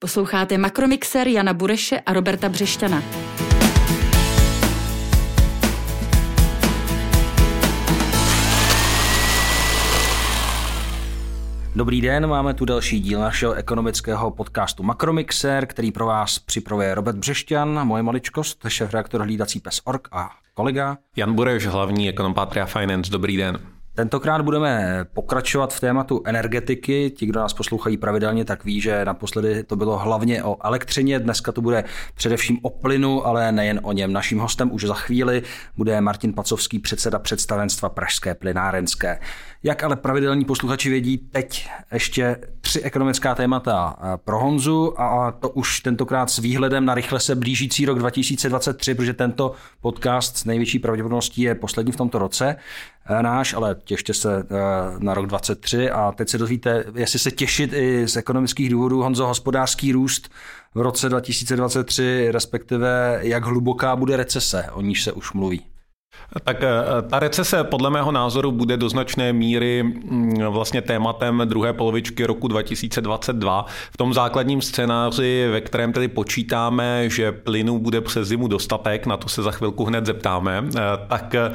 Posloucháte Makromixer Jana Bureše a Roberta Břešťana. Dobrý den, máme tu další díl našeho ekonomického podcastu Makromixer, který pro vás připravuje Robert Břešťan, moje maličkost, šéf reaktor hlídací pes Org a kolega. Jan Bureš, hlavní ekonom Patria Finance. Dobrý den. Tentokrát budeme pokračovat v tématu energetiky. Ti, kdo nás poslouchají pravidelně, tak ví, že naposledy to bylo hlavně o elektřině. Dneska to bude především o plynu, ale nejen o něm. Naším hostem už za chvíli bude Martin Pacovský, předseda představenstva Pražské plynárenské. Jak ale pravidelní posluchači vědí, teď ještě tři ekonomická témata pro Honzu a to už tentokrát s výhledem na rychle se blížící rok 2023, protože tento podcast s největší pravděpodobností je poslední v tomto roce. Náš, ale těšte se eh, na rok 23 a teď se dozvíte, jestli se těšit i z ekonomických důvodů, Honzo, hospodářský růst v roce 2023, respektive jak hluboká bude recese, o níž se už mluví. Tak eh, ta recese podle mého názoru bude do značné míry mm, vlastně tématem druhé polovičky roku 2022. V tom základním scénáři, ve kterém tedy počítáme, že plynu bude přes zimu dostatek, na to se za chvilku hned zeptáme, eh, tak eh,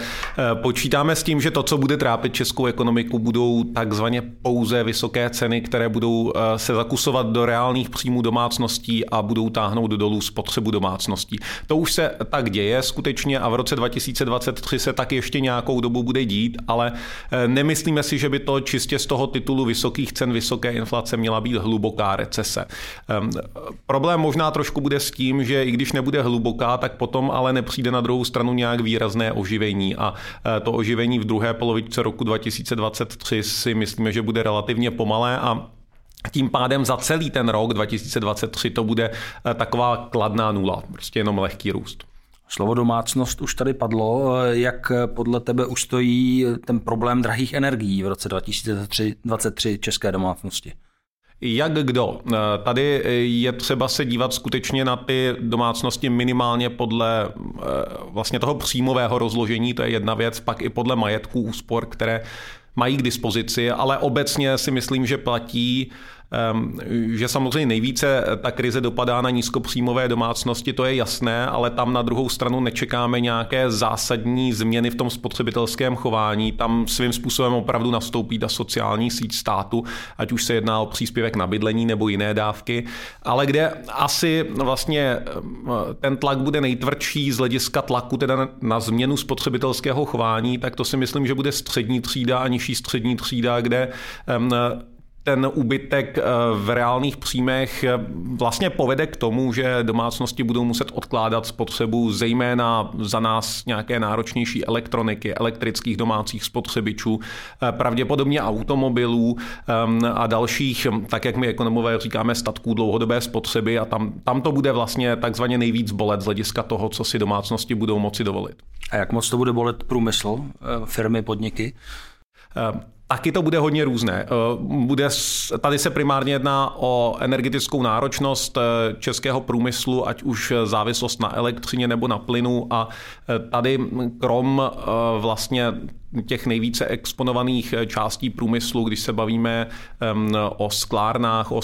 počítáme s tím, že to, co bude trápit českou ekonomiku, budou takzvaně pouze vysoké ceny, které budou se zakusovat do reálných příjmů domácností a budou táhnout dolů spotřebu domácností. To už se tak děje skutečně a v roce 2020 2023 se tak ještě nějakou dobu bude dít, ale eh, nemyslíme si, že by to čistě z toho titulu vysokých cen, vysoké inflace měla být hluboká recese. Ehm, problém možná trošku bude s tím, že i když nebude hluboká, tak potom ale nepřijde na druhou stranu nějak výrazné oživení a eh, to oživení v druhé polovičce roku 2023 si myslíme, že bude relativně pomalé a tím pádem za celý ten rok 2023 to bude eh, taková kladná nula, prostě jenom lehký růst. Slovo domácnost už tady padlo. Jak podle tebe už stojí ten problém drahých energií v roce 2023 české domácnosti? Jak kdo? Tady je třeba se dívat skutečně na ty domácnosti minimálně podle eh, vlastně toho příjmového rozložení, to je jedna věc, pak i podle majetků úspor, které mají k dispozici, ale obecně si myslím, že platí, že samozřejmě nejvíce ta krize dopadá na nízkopříjmové domácnosti, to je jasné, ale tam na druhou stranu nečekáme nějaké zásadní změny v tom spotřebitelském chování. Tam svým způsobem opravdu nastoupí ta sociální síť státu, ať už se jedná o příspěvek na bydlení nebo jiné dávky, ale kde asi vlastně ehm, ten tlak bude nejtvrdší z hlediska tlaku teda na změnu spotřebitelského chování, tak to si myslím, že bude střední třída a nižší střední třída, kde ehm, ten úbytek eh, v reálných příjmech eh, vlastně povede k tomu, že domácnosti budou muset odkládat spotřebu zejména za nás nějaké náročnější elektroniky, elektrických domácích spotřebičů, eh, pravděpodobně automobilů a dalších, tak jak my ekonomové říkáme, statků dlouhodobé spotřeby a tam, tam to bude vlastně takzvaně nejvíc bolet z hlediska toho, co si domácnosti budou moci dovolit. A jak moc to bude bolet průmysl, firmy, podniky? Taky to bude hodně různé. Eh, bude, tady se primárně jedná o energetickou náročnost eh, českého průmyslu, ať už závislost na elektřině nebo na plynu a eh, tady krom vlastně těch nejvíce exponovaných částí průmyslu, když se bavíme o sklárnách, o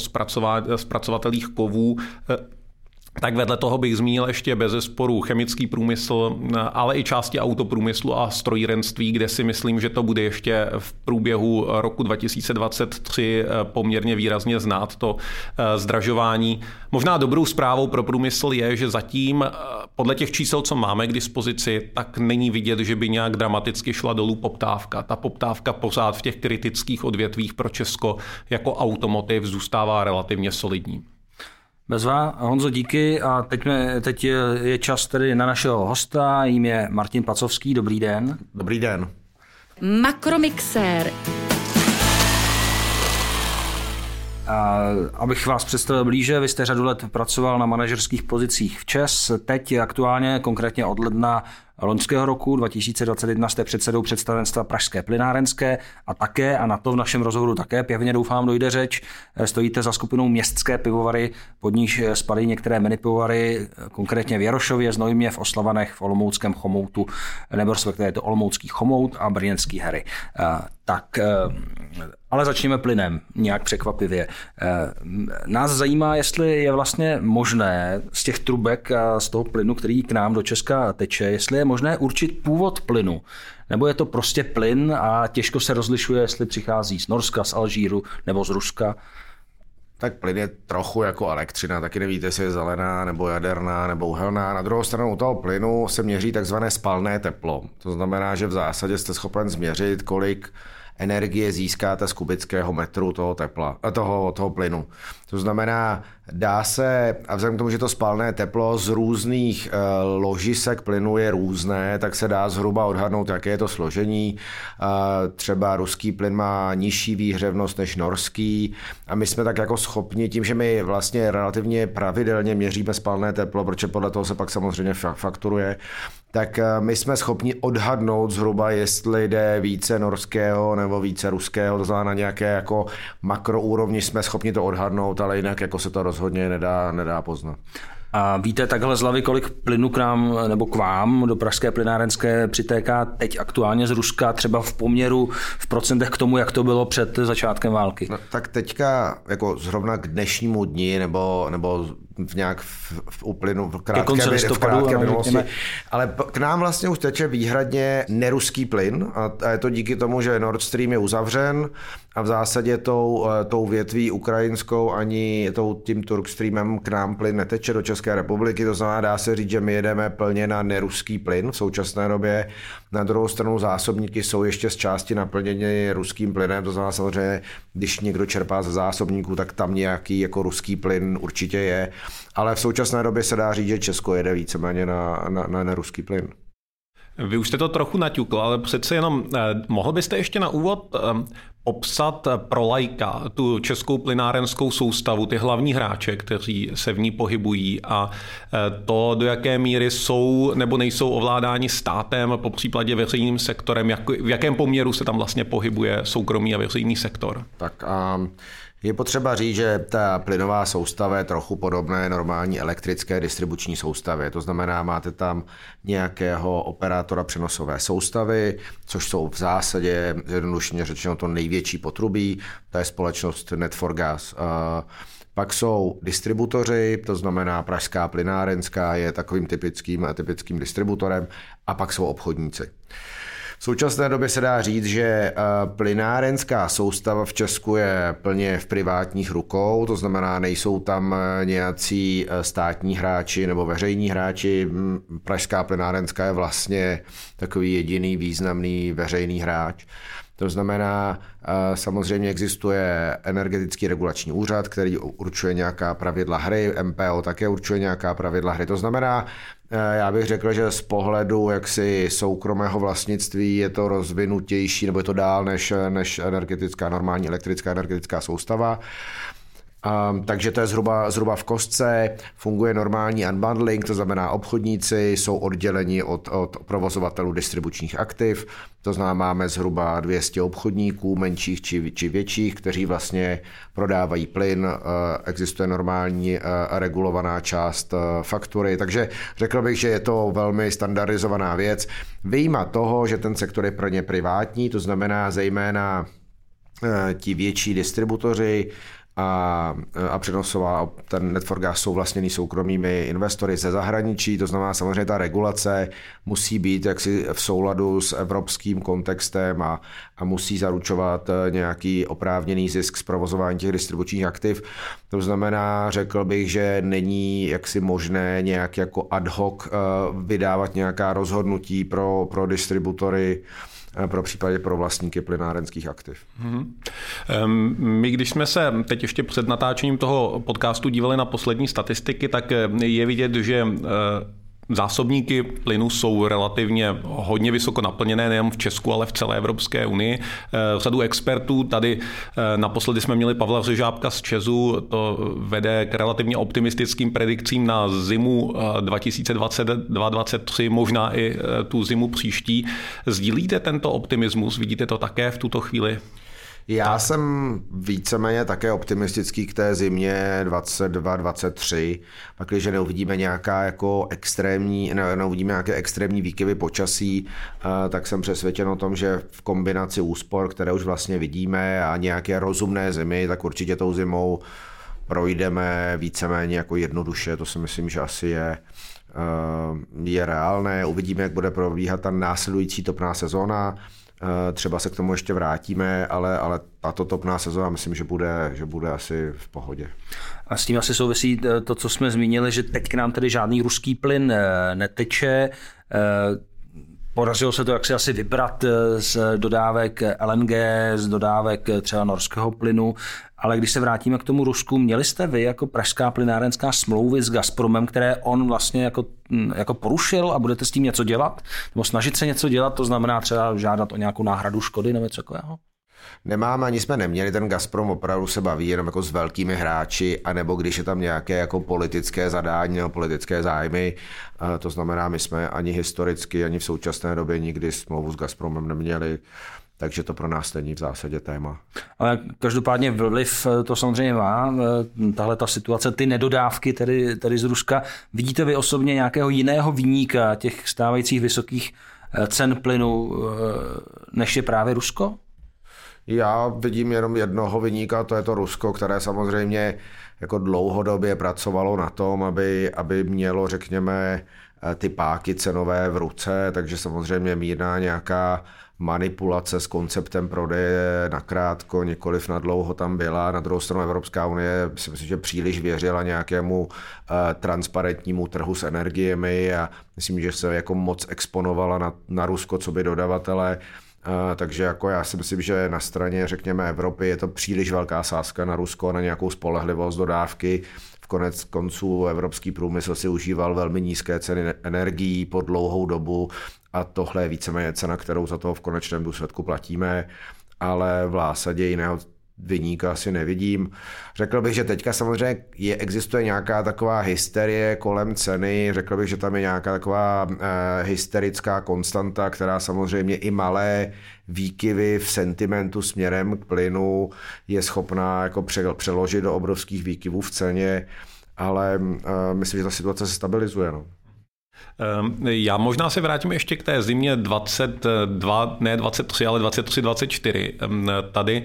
zpracovatelích kovů, tak vedle toho bych zmínil ještě bez zesporu chemický průmysl, ale i části autoprůmyslu a strojírenství, kde si myslím, že to bude ještě v průběhu roku 2023 poměrně výrazně znát to eh, zdražování. Možná dobrou zprávou pro průmysl je, že zatím eh, podle těch čísel, co máme k dispozici, tak není vidět, že by nějak dramaticky šla dolů poptávka. Ta poptávka pořád v těch kritických odvětvích pro Česko jako automotiv zůstává relativně solidní. Bezva, Honzo, díky a teď, mě, teď je čas tedy na našeho hosta, jím je Martin Pacovský, dobrý den. Dobrý den. Makromixér. A abych vás představil blíže, vy jste řadu let pracoval na manažerských pozicích v ČES, teď aktuálně, konkrétně od ledna, loňského roku 2021 jste předsedou představenstva Pražské plynárenské a také, a na to v našem rozhovoru také pěvně doufám dojde řeč, stojíte za skupinou městské pivovary, pod níž spadají některé mini pivovary, konkrétně v Jarošově, Znojmě, v Oslavanech, v Olomouckém Chomoutu, nebo respektive je to Olomoucký Chomout a Brněnský Hery. Tak ale začněme plynem, nějak překvapivě. Eh, nás zajímá, jestli je vlastně možné z těch trubek a z toho plynu, který k nám do Česka teče, jestli je možné určit původ plynu. Nebo je to prostě plyn a těžko se rozlišuje, jestli přichází z Norska, z Alžíru nebo z Ruska. Tak plyn je trochu jako elektřina, taky nevíte, jestli je zelená nebo jaderná nebo uhelná. Na druhou stranu u toho plynu se měří takzvané spalné teplo. To znamená, že v zásadě jste schopen změřit, kolik energie získáte z kubického metru toho tepla, toho, toho plynu. To znamená, dá se, a vzhledem k tomu, že to spalné teplo z různých e, ložisek plynu je různé, tak se dá zhruba odhadnout, jaké je to složení. E, třeba ruský plyn má nižší výhřevnost než norský. A my jsme tak jako schopni, tím, že my vlastně relativně pravidelně měříme spalné teplo, protože podle toho se pak samozřejmě fakturuje, tak eh, my jsme schopni odhadnout zhruba, jestli jde více norského nebo více ruského, to znamená na nějaké jako makroúrovni jsme schopni to odhadnout, ale jinak jako se to rozhodně nedá, nedá poznat. A víte takhle z hlavy, kolik plynu k nám nebo k vám do Pražské plynárenské přitéká teď aktuálně z Ruska, třeba v poměru v procentech k tomu, jak to bylo před začátkem války? No, tak teďka jako zrovna k dnešnímu dni nebo, nebo v nějak v, v uplynu v krátké, v krátké minulosti. Ale k nám vlastně už teče výhradně neruský plyn a je to díky tomu, že Nord Stream je uzavřen a v zásadě tou, eh, tou větví ukrajinskou ani tou, tím Turkstreamem k nám plyn neteče do České republiky, to znamená, dá se říct, že my jedeme plně na neruský plyn v současné době. Na druhou stranu zásobníky jsou ještě z části naplněny ruským plynem, to znamená samozřejmě, když někdo čerpá ze zásobníků, tak tam nějaký jako ruský plyn určitě je, ale v současné době se dá říct, že Česko jede víceméně na, na, na, na ruský plyn. Vy už jste to trochu naťukl, ale přece jenom eh, mohl byste ještě na úvod eh, obsat pro lajka tu českou plynárenskou soustavu, ty hlavní hráče, kteří se v ní pohybují a eh, to, do jaké míry jsou nebo nejsou ovládáni státem, po případě veřejným sektorem, jak, v jakém poměru se tam vlastně pohybuje soukromý a veřejný sektor? Tak um... Je potřeba říct, že ta plynová soustava je trochu podobné normální elektrické distribuční soustavě. To znamená, máte tam nějakého operátora přenosové soustavy, což jsou v zásadě, jednodušně řečeno, to největší potrubí. To je společnost Net4Gas. Pak jsou distributoři, to znamená Pražská plynárenská je takovým typickým, typickým distributorem a pak jsou obchodníci. V současné době se dá říct, že eh, plynárenská soustava v Česku je plně v privátních rukou, to znamená, nejsou tam eh, nějací eh, státní hráči nebo veřejní hráči. Pražská plynárenská je vlastně takový jediný významný veřejný hráč. To znamená, samozřejmě existuje energetický regulační úřad, který určuje nějaká pravidla hry, MPO také určuje nějaká pravidla hry. To znamená, já bych řekl, že z pohledu jaksi soukromého vlastnictví je to rozvinutější, nebo je to dál než, než energetická, normální elektrická energetická soustava. Um, takže to je zhruba, zhruba v kostce, funguje normální unbundling, to znamená obchodníci jsou odděleni od, od provozovatelů distribučních aktiv, to znamená máme zhruba 200 obchodníků, menších či, či větších, kteří vlastně prodávají plyn, uh, existuje normální uh, regulovaná část uh, faktury, takže řekl bych, že je to velmi standardizovaná věc. Vyjma toho, že ten sektor je pro ně privátní, to znamená zejména ti větší distributoři, a, a přenosová, ten Netforgas jsou vlastněný soukromými investory ze zahraničí, to znamená samozřejmě ta regulace musí být jaksi v souladu s evropským kontextem a, a musí zaručovat eh, nějaký oprávněný zisk z provozování těch distribučních aktiv. To znamená, řekl bych, že není jaksi možné nějak jako ad hoc eh, vydávat nějaká rozhodnutí pro, pro distributory, pro případě pro vlastníky plynárenských aktiv. Hmm. My, když jsme se teď ještě před natáčením toho podcastu dívali na poslední statistiky, tak eh, je vidět, že eh, Zásobníky plynu jsou relativně hodně vysoko naplněné nejen v Česku, ale v celé Evropské unii. Řadu expertů tady naposledy jsme měli Pavla Řežábka z Česu, to vede k relativně optimistickým predikcím na zimu 2022-2023, možná i tu zimu příští. Sdílíte tento optimismus? Vidíte to také v tuto chvíli? Já jsem víceméně také optimistický k té zimě 22-23, pak když neuvidíme nějaká jako extrémní, ne, neuvidíme nějaké extrémní výkyvy počasí, eh, tak jsem přesvědčen o tom, že v kombinaci úspor, které už vlastně vidíme a nějaké rozumné zimy, tak určitě tou zimou projdeme víceméně jako jednoduše, to si myslím, že asi je, eh, je reálné. Uvidíme, jak bude probíhat ta následující topná sezóna. Eh, třeba se k tomu ještě vrátíme, ale, ale tato topná sezóna myslím, že bude, že bude asi v pohodě. A s tím asi souvisí eh, to, co jsme zmínili, že teď k nám tedy žádný ruský plyn eh, neteče. Podařilo se to jak si asi vybrat z dodávek LNG, z dodávek třeba norského plynu, ale když se vrátíme k tomu Rusku, měli jste vy jako pražská plynárenská smlouvy s Gazpromem, které on vlastně jako, hm, jako porušil a budete s tím něco dělat? Nebo snažit se něco dělat, to znamená třeba žádat o nějakou náhradu škody nebo něco takového? Nemáme, ani jsme neměli, ten Gazprom opravdu se baví jenom jako s velkými hráči, anebo když je tam nějaké jako politické zadání nebo politické zájmy, to znamená, my jsme ani historicky, ani v současné době nikdy smlouvu s Gazpromem neměli, takže to pro nás není v zásadě téma. Ale každopádně vliv to samozřejmě má, tahle ta situace, ty nedodávky tedy, tedy z Ruska. Vidíte vy osobně nějakého jiného výníka těch stávajících vysokých cen plynu, než je právě Rusko? Já vidím jenom jednoho vyníka, to je to Rusko, které samozřejmě jako dlouhodobě pracovalo na tom, aby, aby mělo, řekněme, ty páky cenové v ruce, takže samozřejmě mírná nějaká manipulace s konceptem prodeje nakrátko, nikoliv na dlouho tam byla. Na druhou stranu Evropská unie si myslím, že příliš věřila nějakému uh, transparentnímu trhu s energiemi a myslím, že se jako moc exponovala na, na Rusko, co by dodavatele. Takže jako já si myslím, že na straně, řekněme, Evropy je to příliš velká sázka na Rusko, na nějakou spolehlivost dodávky. V konec konců evropský průmysl si užíval velmi nízké ceny energií po dlouhou dobu a tohle je víceméně cena, kterou za to v konečném důsledku platíme, ale v zásadě jiného vyníka asi nevidím. Řekl bych, že teďka samozřejmě je, existuje nějaká taková hysterie kolem ceny, řekl bych, že tam je nějaká taková e, hysterická konstanta, která samozřejmě i malé výkyvy v sentimentu směrem k plynu je schopná jako přeložit do obrovských výkyvů v ceně, ale e, myslím, že ta situace se stabilizuje. No. Ehm, já možná se vrátím ještě k té zimě 22, ne 23, ale 23, 24. Ehm, tady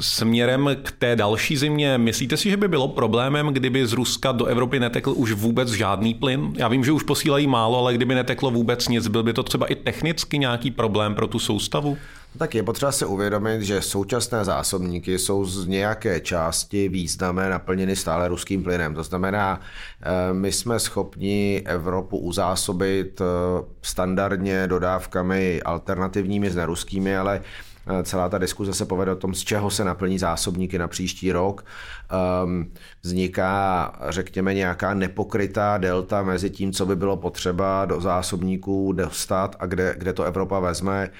Směrem k té další zimě, myslíte si, že by bylo problémem, kdyby z Ruska do Evropy netekl už vůbec žádný plyn? Já vím, že už posílají málo, ale kdyby neteklo vůbec nic, byl by to třeba i technicky nějaký problém pro tu soustavu? Tak je potřeba si uvědomit, že současné zásobníky jsou z nějaké části významné naplněny stále ruským plynem. To znamená, eh, my jsme schopni Evropu uzásobit eh, standardně dodávkami alternativními s neruskými, ale celá ta diskuze se povede o tom, z čeho se naplní zásobníky na příští rok. Um, vzniká, řekněme, nějaká nepokrytá delta mezi tím, co by bylo potřeba do zásobníků dostat a kde, kde to Evropa vezme.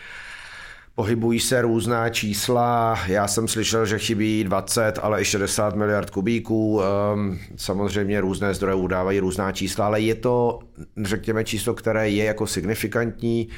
Pohybují se různá čísla, já jsem slyšel, že chybí 20, ale i 60 miliard kubíků. Ehm, samozřejmě různé zdroje udávají různá čísla, ale je to, řekněme, číslo, které je jako signifikantní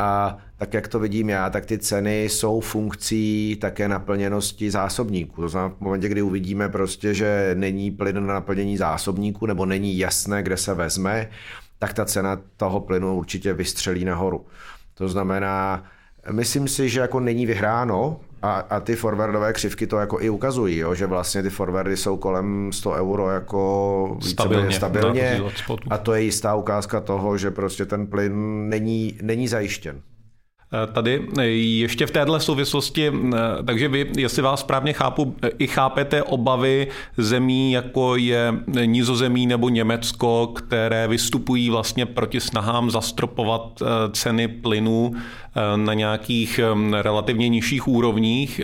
a tak, jak to vidím já, tak ty ceny jsou funkcí také naplněnosti zásobníků. To znamená, v momentě, kdy uvidíme prostě, že není plyn na naplnění zásobníků nebo není jasné, kde se vezme, tak ta cena toho plynu určitě vystřelí nahoru. To znamená, Myslím si, že jako není vyhráno a, a ty forwardové křivky to jako i ukazují, jo, že vlastně ty forwardy jsou kolem 100 euro jako stabilně, stabilně. a to je jistá ukázka toho, že prostě ten plyn není, není zajištěn. Eh, tady eh, ještě v téhle souvislosti, eh, takže vy, jestli vás správně chápu, i chápete obavy zemí, jako je Nizozemí nebo Německo, které vystupují vlastně proti snahám zastropovat ceny plynu na nějakých relativně nižších úrovních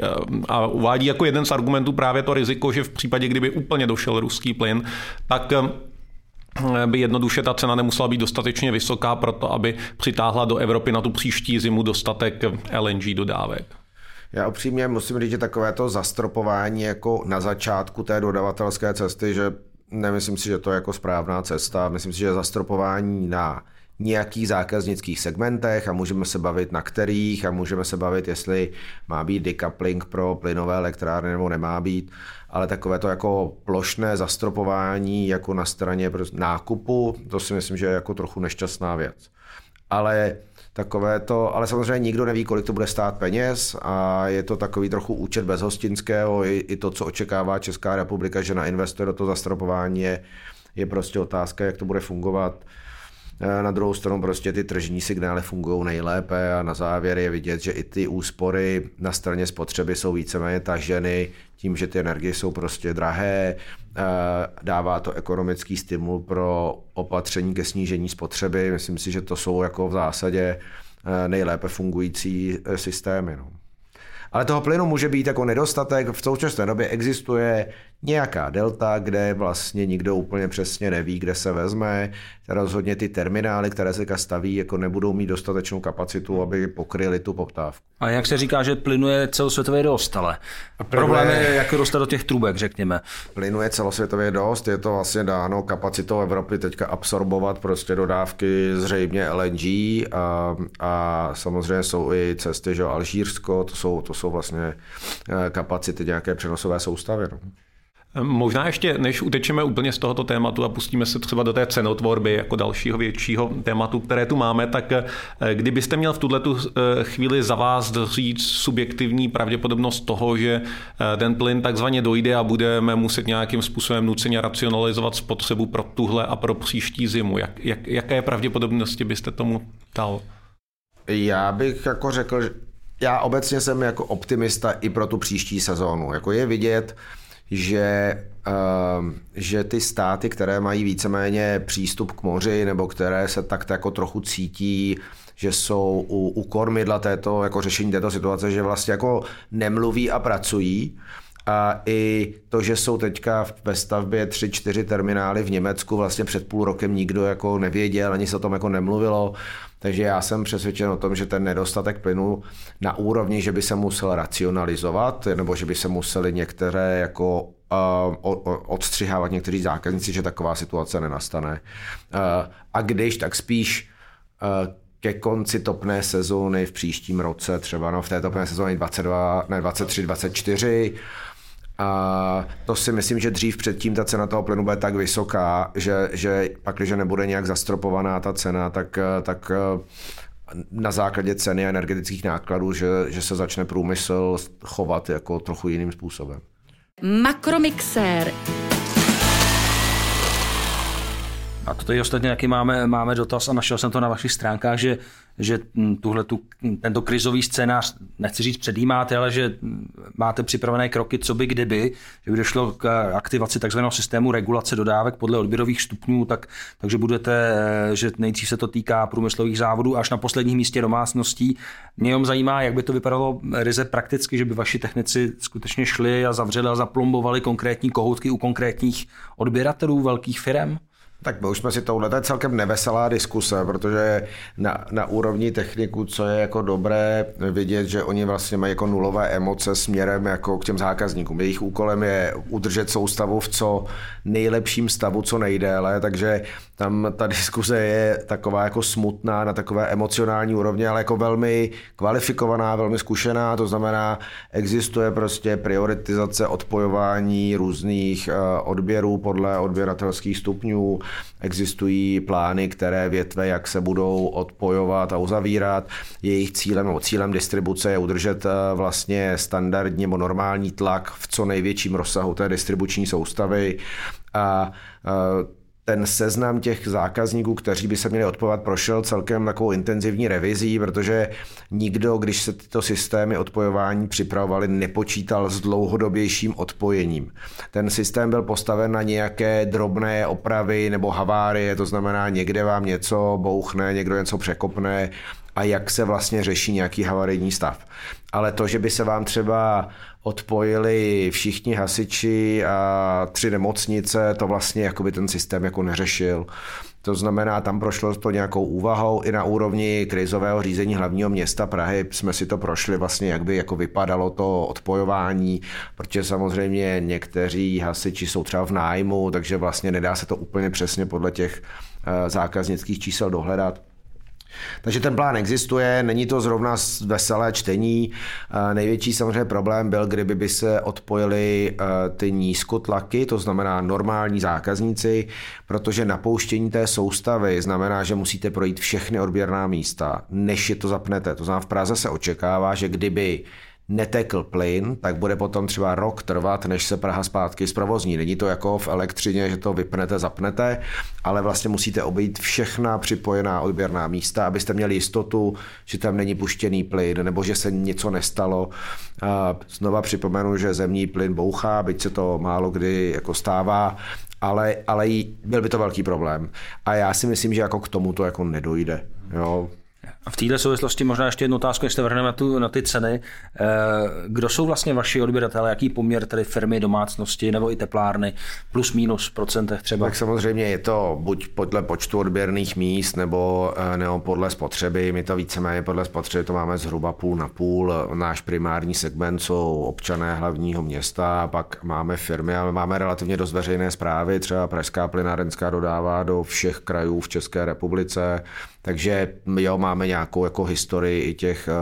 a uvádí jako jeden z argumentů právě to riziko, že v případě, kdyby úplně došel ruský plyn, tak by jednoduše ta cena nemusela být dostatečně vysoká pro to, aby přitáhla do Evropy na tu příští zimu dostatek LNG dodávek. Já upřímně musím říct, že takové to zastropování jako na začátku té dodavatelské cesty, že nemyslím si, že to je jako správná cesta. Myslím si, že zastropování na nějakých zákaznických segmentech a můžeme se bavit na kterých a můžeme se bavit, jestli má být decoupling pro plynové elektrárny nebo nemá být, ale takové to jako plošné zastropování jako na straně nákupu, to si myslím, že je jako trochu nešťastná věc. Ale takové to, ale samozřejmě nikdo neví, kolik to bude stát peněz a je to takový trochu účet bez hostinského, i, i to, co očekává Česká republika, že nainvestuje do toho zastropování je, je prostě otázka, jak to bude fungovat. E, na druhou stranu prostě ty tržní signály fungují nejlépe a na závěr je vidět, že i ty úspory na straně spotřeby jsou víceméně taženy tím, že ty energie jsou prostě drahé, e, dává to ekonomický stimul pro opatření ke snížení spotřeby. Myslím si, že to jsou jako v zásadě e, nejlépe fungující systémy. No. Ale toho plynu může být jako nedostatek. V současné době existuje nějaká delta, kde vlastně nikdo úplně přesně neví, kde se vezme. Rozhodně ty terminály, které se staví, jako nebudou mít dostatečnou kapacitu, aby pokryly tu poptávku. A jak se říká, že plynu je celosvětově dost, ale problém je, jak dostat do těch trubek, řekněme. Plynu je celosvětově dost, je to vlastně dáno kapacitou Evropy teďka absorbovat prostě dodávky zřejmě LNG a, a samozřejmě jsou i cesty, že Alžírsko, to jsou, to jsou vlastně eh, kapacity nějaké přenosové soustavy. No. Možná ještě, než utečeme úplně z tohoto tématu a pustíme se třeba do té cenotvorby jako dalšího většího tématu, které tu máme, tak eh, kdybyste měl v tuhle eh, chvíli za vás říct subjektivní pravděpodobnost toho, že eh, ten plyn takzvaně dojde a budeme muset nějakým způsobem nuceně racionalizovat spotřebu pro tuhle a pro příští zimu, jak, jak, jaké pravděpodobnosti byste tomu dal? Já bych jako řekl, já obecně jsem jako optimista i pro tu příští sezónu. Jako je vidět, že, uh, že ty státy, které mají víceméně přístup k moři nebo které se tak jako trochu cítí, že jsou u, u kormidla této, jako řešení této situace, že vlastně jako nemluví a pracují. A i to, že jsou teďka ve stavbě tři, čtyři terminály v Německu, vlastně před půl rokem nikdo jako nevěděl, ani se o tom jako nemluvilo. Takže já jsem přesvědčen o tom, že ten nedostatek plynu na úrovni, že by se musel racionalizovat, nebo že by se museli některé jako uh, odstřihávat někteří zákazníci, že taková situace nenastane. Uh, a když, tak spíš uh, ke konci topné sezóny v příštím roce, třeba no, v té topné sezóně 22, ne 23, 24, a to si myslím, že dřív předtím ta cena toho plynu bude tak vysoká, že, že pak, když nebude nějak zastropovaná ta cena, tak, tak na základě ceny energetických nákladů, že, že se začne průmysl chovat jako trochu jiným způsobem. Makromixér. A to tady ostatně jaký máme, máme dotaz a našel jsem to na vašich stránkách, že, že tuhle, tu, tento krizový scénář, nechci říct předjímáte, ale že máte připravené kroky, co by kdyby, že by došlo k aktivaci takzvaného systému regulace dodávek podle odběrových stupňů, tak, takže budete, že nejdřív se to týká průmyslových závodů až na posledním místě domácností. Mě jenom zajímá, jak by to vypadalo ryze prakticky, že by vaši technici skutečně šli a zavřeli a zaplombovali konkrétní kohoutky u konkrétních odběratelů velkých firm? Tak my už jsme si tohle, to je celkem neveselá diskuse, protože na, na úrovni techniku, co je jako dobré vidět, že oni vlastně mají jako nulové emoce směrem jako k těm zákazníkům. Jejich úkolem je udržet soustavu v co nejlepším stavu, co nejdéle, takže tam ta diskuze je taková jako smutná na takové emocionální úrovni, ale jako velmi kvalifikovaná, velmi zkušená, to znamená, existuje prostě prioritizace odpojování různých eh, odběrů podle odběratelských stupňů, existují plány, které větve, jak se budou odpojovat a uzavírat. Jejich cílem nebo cílem distribuce je udržet eh, vlastně standardní nebo normální tlak v co největším rozsahu té distribuční soustavy a eh, ten seznam těch zákazníků, kteří by se měli odpovat, prošel celkem takovou intenzivní revizí, protože nikdo, když se tyto systémy odpojování připravovaly, nepočítal s dlouhodobějším odpojením. Ten systém byl postaven na nějaké drobné opravy nebo havárie, to znamená někde vám něco bouchne, někdo něco překopne a jak se vlastně řeší nějaký havarijní stav. Ale to, že by se vám třeba odpojili všichni hasiči a tři nemocnice, to vlastně jako by ten systém jako neřešil. To znamená, tam prošlo to nějakou úvahou i na úrovni krizového řízení hlavního města Prahy jsme si to prošli vlastně, jak by jako vypadalo to odpojování, protože samozřejmě někteří hasiči jsou třeba v nájmu, takže vlastně nedá se to úplně přesně podle těch eh, zákaznických čísel dohledat. Takže ten plán existuje, není to zrovna veselé čtení. Největší samozřejmě problém byl, kdyby by se odpojili e, ty nízkotlaky, to znamená normální zákazníci, protože napouštění té soustavy znamená, že musíte projít všechny odběrná místa, než je to zapnete. To znamená, v Praze se očekává, že kdyby netekl plyn, tak bude potom třeba rok trvat, než se Praha zpátky zprovozní. Není to jako v elektřině, že to vypnete, zapnete, ale vlastně musíte obejít všechna připojená odběrná místa, abyste měli jistotu, že tam není puštěný plyn nebo že se něco nestalo. Znova připomenu, že zemní plyn bouchá, byť se to málo kdy jako stává, ale, ale byl by to velký problém. A já si myslím, že jako k tomu to jako nedojde. Jo, v této souvislosti možná ještě jednu otázku, než se vrhneme na, tu, na ty ceny. Eh, kdo jsou vlastně vaši odběratele? Jaký poměr tedy firmy, domácnosti nebo i teplárny? Plus minus procentech třeba? Tak samozřejmě je to buď podle počtu odběrných míst nebo, eh, nebo podle spotřeby. My to víceméně podle spotřeby to máme zhruba půl na půl. Náš primární segment jsou občané hlavního města, pak máme firmy a máme relativně dost veřejné zprávy. Třeba Pražská plynárenská dodává do všech krajů v České republice takže jo, máme nějakou jako historii i těch, eh,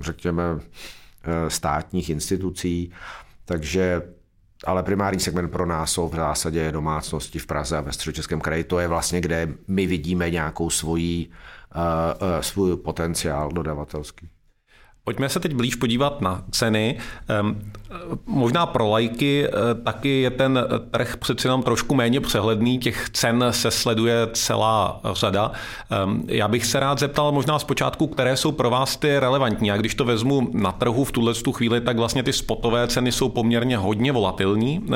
řekněme, eh, státních institucí, takže ale primární segment pro nás jsou v zásadě domácnosti v Praze a ve středočeském kraji. To je vlastně, kde my vidíme nějakou svojí, uh, uh, svůj potenciál dodavatelský. Pojďme se teď blíž podívat na ceny. Možná pro lajky eh, taky je ten trh přeci jenom trošku méně přehledný, těch cen se sleduje celá řada. Já bych se rád zeptal možná zpočátku, které jsou pro vás ty relevantní. A když to vezmu na trhu v tuhle chvíli, tak vlastně ty spotové ceny jsou poměrně hodně volatilní.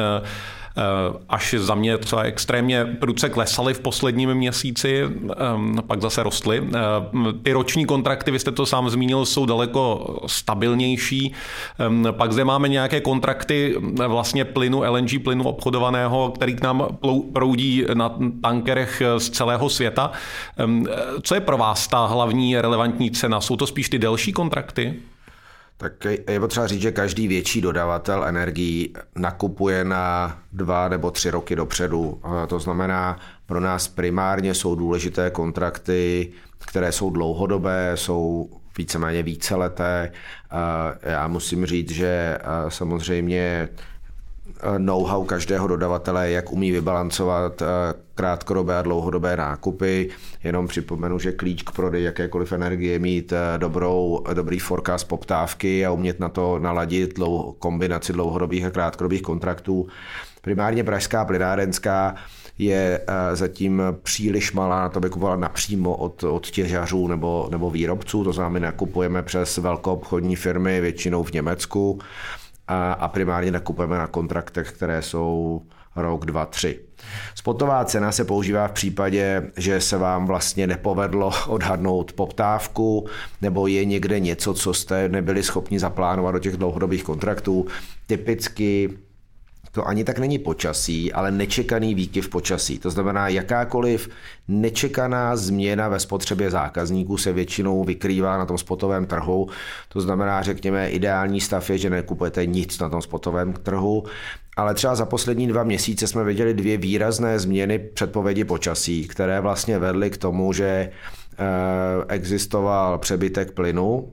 Eh, až za mě třeba extrémně prudce klesaly v posledním měsíci, ehm, pak zase rostly. Eh, ty roční kontrakty, vy jste to sám zmínil, jsou daleko stabilnější. Ehm, pak zde máme nějaké kontrakty eh, vlastně plynu, LNG plynu obchodovaného, který k nám proudí na tankerech z celého světa. Ehm, co je pro vás ta hlavní relevantní cena? Jsou to spíš ty delší kontrakty? Tak je potřeba říct, že každý větší dodavatel energií nakupuje na dva nebo tři roky dopředu. To znamená, pro nás primárně jsou důležité kontrakty, které jsou dlouhodobé, jsou víceméně víceleté. Já musím říct, že samozřejmě know-how každého dodavatele, jak umí vybalancovat krátkodobé a dlouhodobé nákupy. Jenom připomenu, že klíč k prodeji jakékoliv energie mít eh, dobrou, dobrý forecast poptávky a umět na to naladit kombinaci dlouhodobých a krátkodobých kontraktů. Primárně pražská plynárenská je eh, zatím příliš malá na to, aby kupovala napřímo od, od těžařů nebo, nebo výrobců. To znamená, nakupujeme přes velkou obchodní firmy, většinou v Německu a, a primárně nakupujeme na kontraktech, které jsou rok, dva, tři. Spotová cena se používá v případě, že se vám vlastně nepovedlo odhadnout poptávku, nebo je někde něco, co jste nebyli schopni zaplánovat do těch dlouhodobých kontraktů. Typicky to ani tak není počasí, ale nečekaný výkyv počasí. To znamená, jakákoliv nečekaná změna ve spotřebě zákazníků se většinou vykrývá na tom spotovém trhu. To znamená, řekněme, ideální stav je, že nekupujete nic na tom spotovém trhu, ale třeba za poslední dva měsíce jsme viděli dvě výrazné změny předpovědi počasí, které vlastně vedly k tomu, že eh, existoval přebytek plynu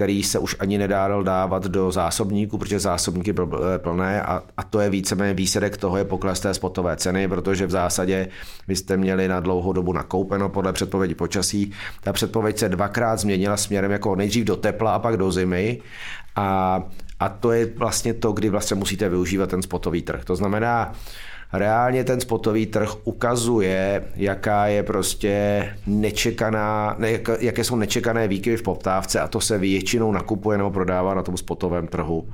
který se už ani nedá dávat do zásobníku, protože zásobníky byly plné a, a to je víceméně výsledek toho je pokles té spotové ceny, protože v zásadě vy jste měli na dlouhou dobu nakoupeno podle předpovědi počasí. Ta předpověď se dvakrát změnila směrem jako nejdřív do tepla a pak do zimy a, a to je vlastně to, kdy vlastně musíte využívat ten spotový trh. To znamená, reálně ten spotový trh ukazuje, jaká je prostě nečekaná, ne, jaké jsou nečekané výkyvy v poptávce a to se většinou nakupuje nebo prodává na tom spotovém trhu.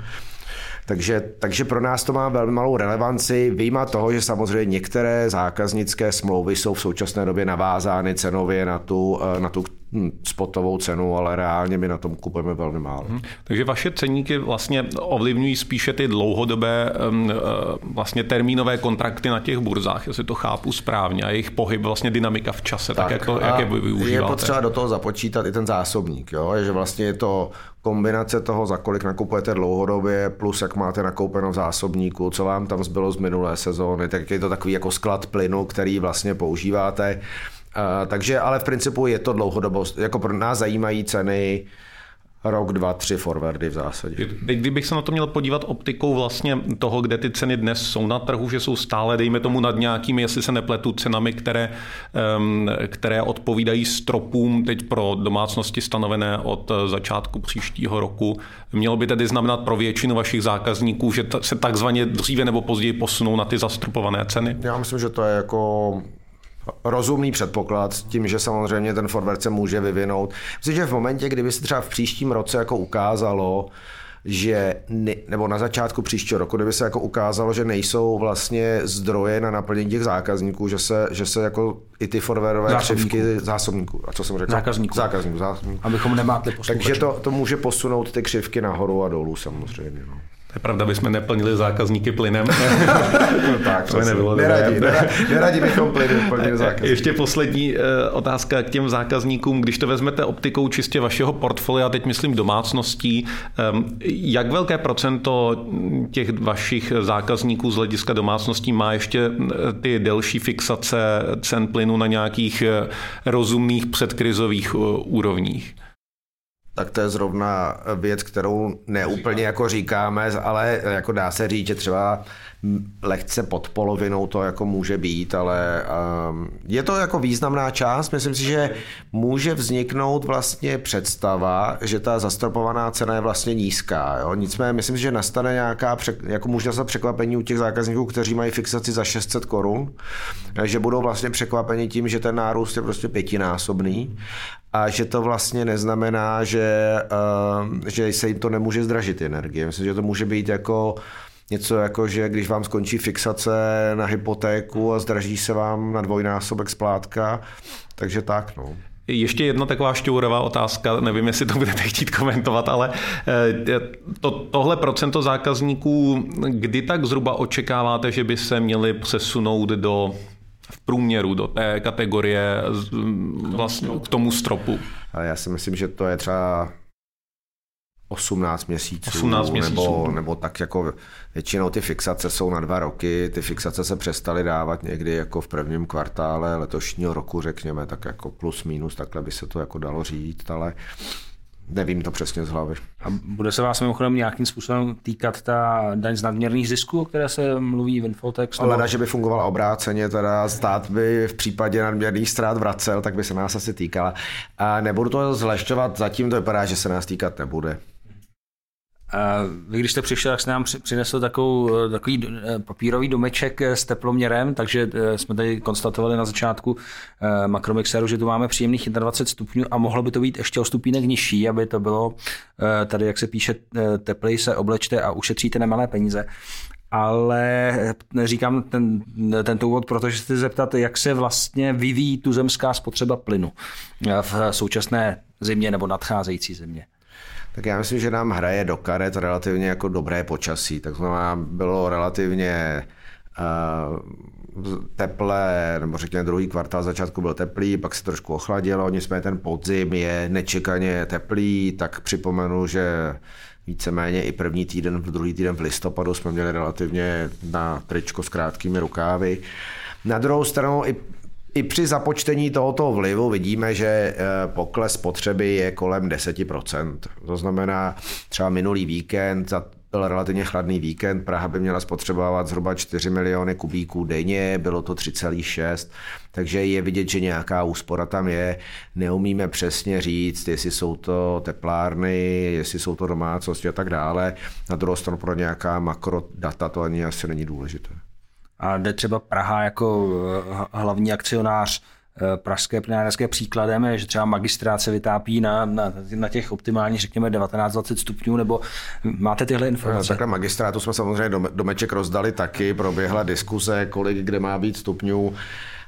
Takže, takže pro nás to má velmi malou relevanci, výjima toho, že samozřejmě některé zákaznické smlouvy jsou v současné době navázány cenově na tu, na tu spotovou cenu, ale reálně my na tom kupujeme velmi málo. Hmm. Takže vaše ceníky vlastně ovlivňují spíše ty dlouhodobé um, vlastně termínové kontrakty na těch burzách, jestli to chápu správně, a jejich pohyb, vlastně dynamika v čase, tak, tak jak, to, jak je využíváte. Je potřeba do toho započítat i ten zásobník, jo? že vlastně je to kombinace toho, za kolik nakupujete dlouhodobě, plus jak máte nakoupeno v zásobníku, co vám tam zbylo z minulé sezóny, tak je to takový jako sklad plynu, který vlastně používáte. Uh, takže ale v principu je to dlouhodobost. Jako pro nás zajímají ceny rok, dva, tři forwardy v zásadě. Kdybych se na to měl podívat optikou vlastně toho, kde ty ceny dnes jsou na trhu, že jsou stále, dejme tomu, nad nějakými, jestli se nepletu, cenami, které, které odpovídají stropům teď pro domácnosti stanovené od začátku příštího roku. Mělo by tedy znamenat pro většinu vašich zákazníků, že se takzvaně dříve nebo později posunou na ty zastropované ceny? Já myslím, že to je jako rozumný předpoklad s tím, že samozřejmě ten forward se může vyvinout. Myslím, že v momentě, kdyby se třeba v příštím roce jako ukázalo, že ne, nebo na začátku příštího roku, kdyby se jako ukázalo, že nejsou vlastně zdroje na naplnění těch zákazníků, že se, že se jako i ty forwarové křivky zásobníků. A co jsem řekl? Zákazníků. Zákazníků, zákazníků. Abychom nemátli Takže to, to může posunout ty křivky nahoru a dolů samozřejmě. No. Je pravda, bychom neplnili zákazníky plynem. no tak, to nebylo neradi, neradi, neradi bychom plyny plnili zákazníky. Ještě poslední eh, otázka k těm zákazníkům. Když to vezmete optikou čistě vašeho portfolia, teď myslím domácností, ehm, jak velké procento těch vašich zákazníků z hlediska domácností má ještě eh, ty delší fixace cen plynu na nějakých eh, rozumných předkrizových úrovních? Tak to je zrovna věc, kterou neúplně jako říkáme, ale jako dá se říct, že třeba lehce pod polovinou to jako může být, ale um, je to jako významná část. Myslím si, že může vzniknout vlastně představa, že ta zastropovaná cena je vlastně nízká. Jo? Nicméně myslím si, že nastane nějaká, jako může nastat překvapení u těch zákazníků, kteří mají fixaci za 600 korun, že budou vlastně překvapeni tím, že ten nárůst je prostě pětinásobný a že to vlastně neznamená, že, uh, že se jim to nemůže zdražit energie. Myslím, že to může být jako něco jako, že když vám skončí fixace na hypotéku a zdraží se vám na dvojnásobek splátka, takže tak, no. Ještě jedna taková šťourová otázka, nevím, jestli to budete chtít komentovat, ale eh, to, tohle procento zákazníků, kdy tak zhruba očekáváte, že by se měli přesunout do v průměru do té kategorie vlastně k tomu stropu? Já si myslím, že to je třeba 18 měsíců, 18 měsíců. Nebo, nebo tak jako většinou ty fixace jsou na dva roky, ty fixace se přestaly dávat někdy jako v prvním kvartále letošního roku, řekněme, tak jako plus minus, takhle by se to jako dalo říct, ale Nevím to přesně z hlavy. A bude se vás mimochodem nějakým způsobem týkat ta daň z nadměrných zisků, o které se mluví v Infotex? Ale na, že by fungovala obráceně, teda stát by v případě nadměrných ztrát vracel, tak by se nás asi týkala. A nebudu to zlešťovat, zatím to vypadá, že se nás týkat nebude. Vy, když jste přišel, tak jste nám přinesl takovou, eh, takový eh, papírový domeček eh, s teploměrem, takže jsme tady konstatovali na začátku makromixeru, že tu máme příjemných 21 stupňů a mohlo by to být ještě o stupínek nižší, aby to bylo tady, jak se píše, teplej se oblečte a ušetříte nemalé peníze. Ale říkám ten, tento úvod, protože chci zeptat, jak se vlastně vyvíjí tuzemská spotřeba plynu v současné zimě nebo nadcházející zimě. Tak já myslím, že nám hraje do karet relativně jako dobré počasí. Tak znamená, bylo relativně uh, teplé, nebo řekněme druhý kvartál začátku byl teplý, pak se trošku ochladilo, nicméně ten podzim je nečekaně teplý, tak připomenu, že víceméně i první týden, druhý týden v listopadu jsme měli relativně na tričko s krátkými rukávy. Na druhou stranu i i při započtení tohoto vlivu vidíme, že eh, pokles spotřeby je kolem 10%. To znamená, třeba minulý víkend, byl relativně chladný víkend, Praha by měla spotřebovat zhruba 4 miliony kubíků denně, bylo to 3,6, takže je vidět, že nějaká úspora tam je. Neumíme přesně říct, jestli jsou to teplárny, jestli jsou to domácnosti a tak dále. Na druhou stranu pro nějaká makrodata to ani asi není důležité a jde třeba Praha jako eh, hlavní akcionář eh, pražské plynárenské příkladem je, že třeba magistrát se vytápí na, na, na těch optimálních, řekněme, 19-20 stupňů, nebo máte tyhle informace? Takhle magistrátu jsme samozřejmě domeček rozdali taky, proběhla diskuse, kolik kde má být stupňů.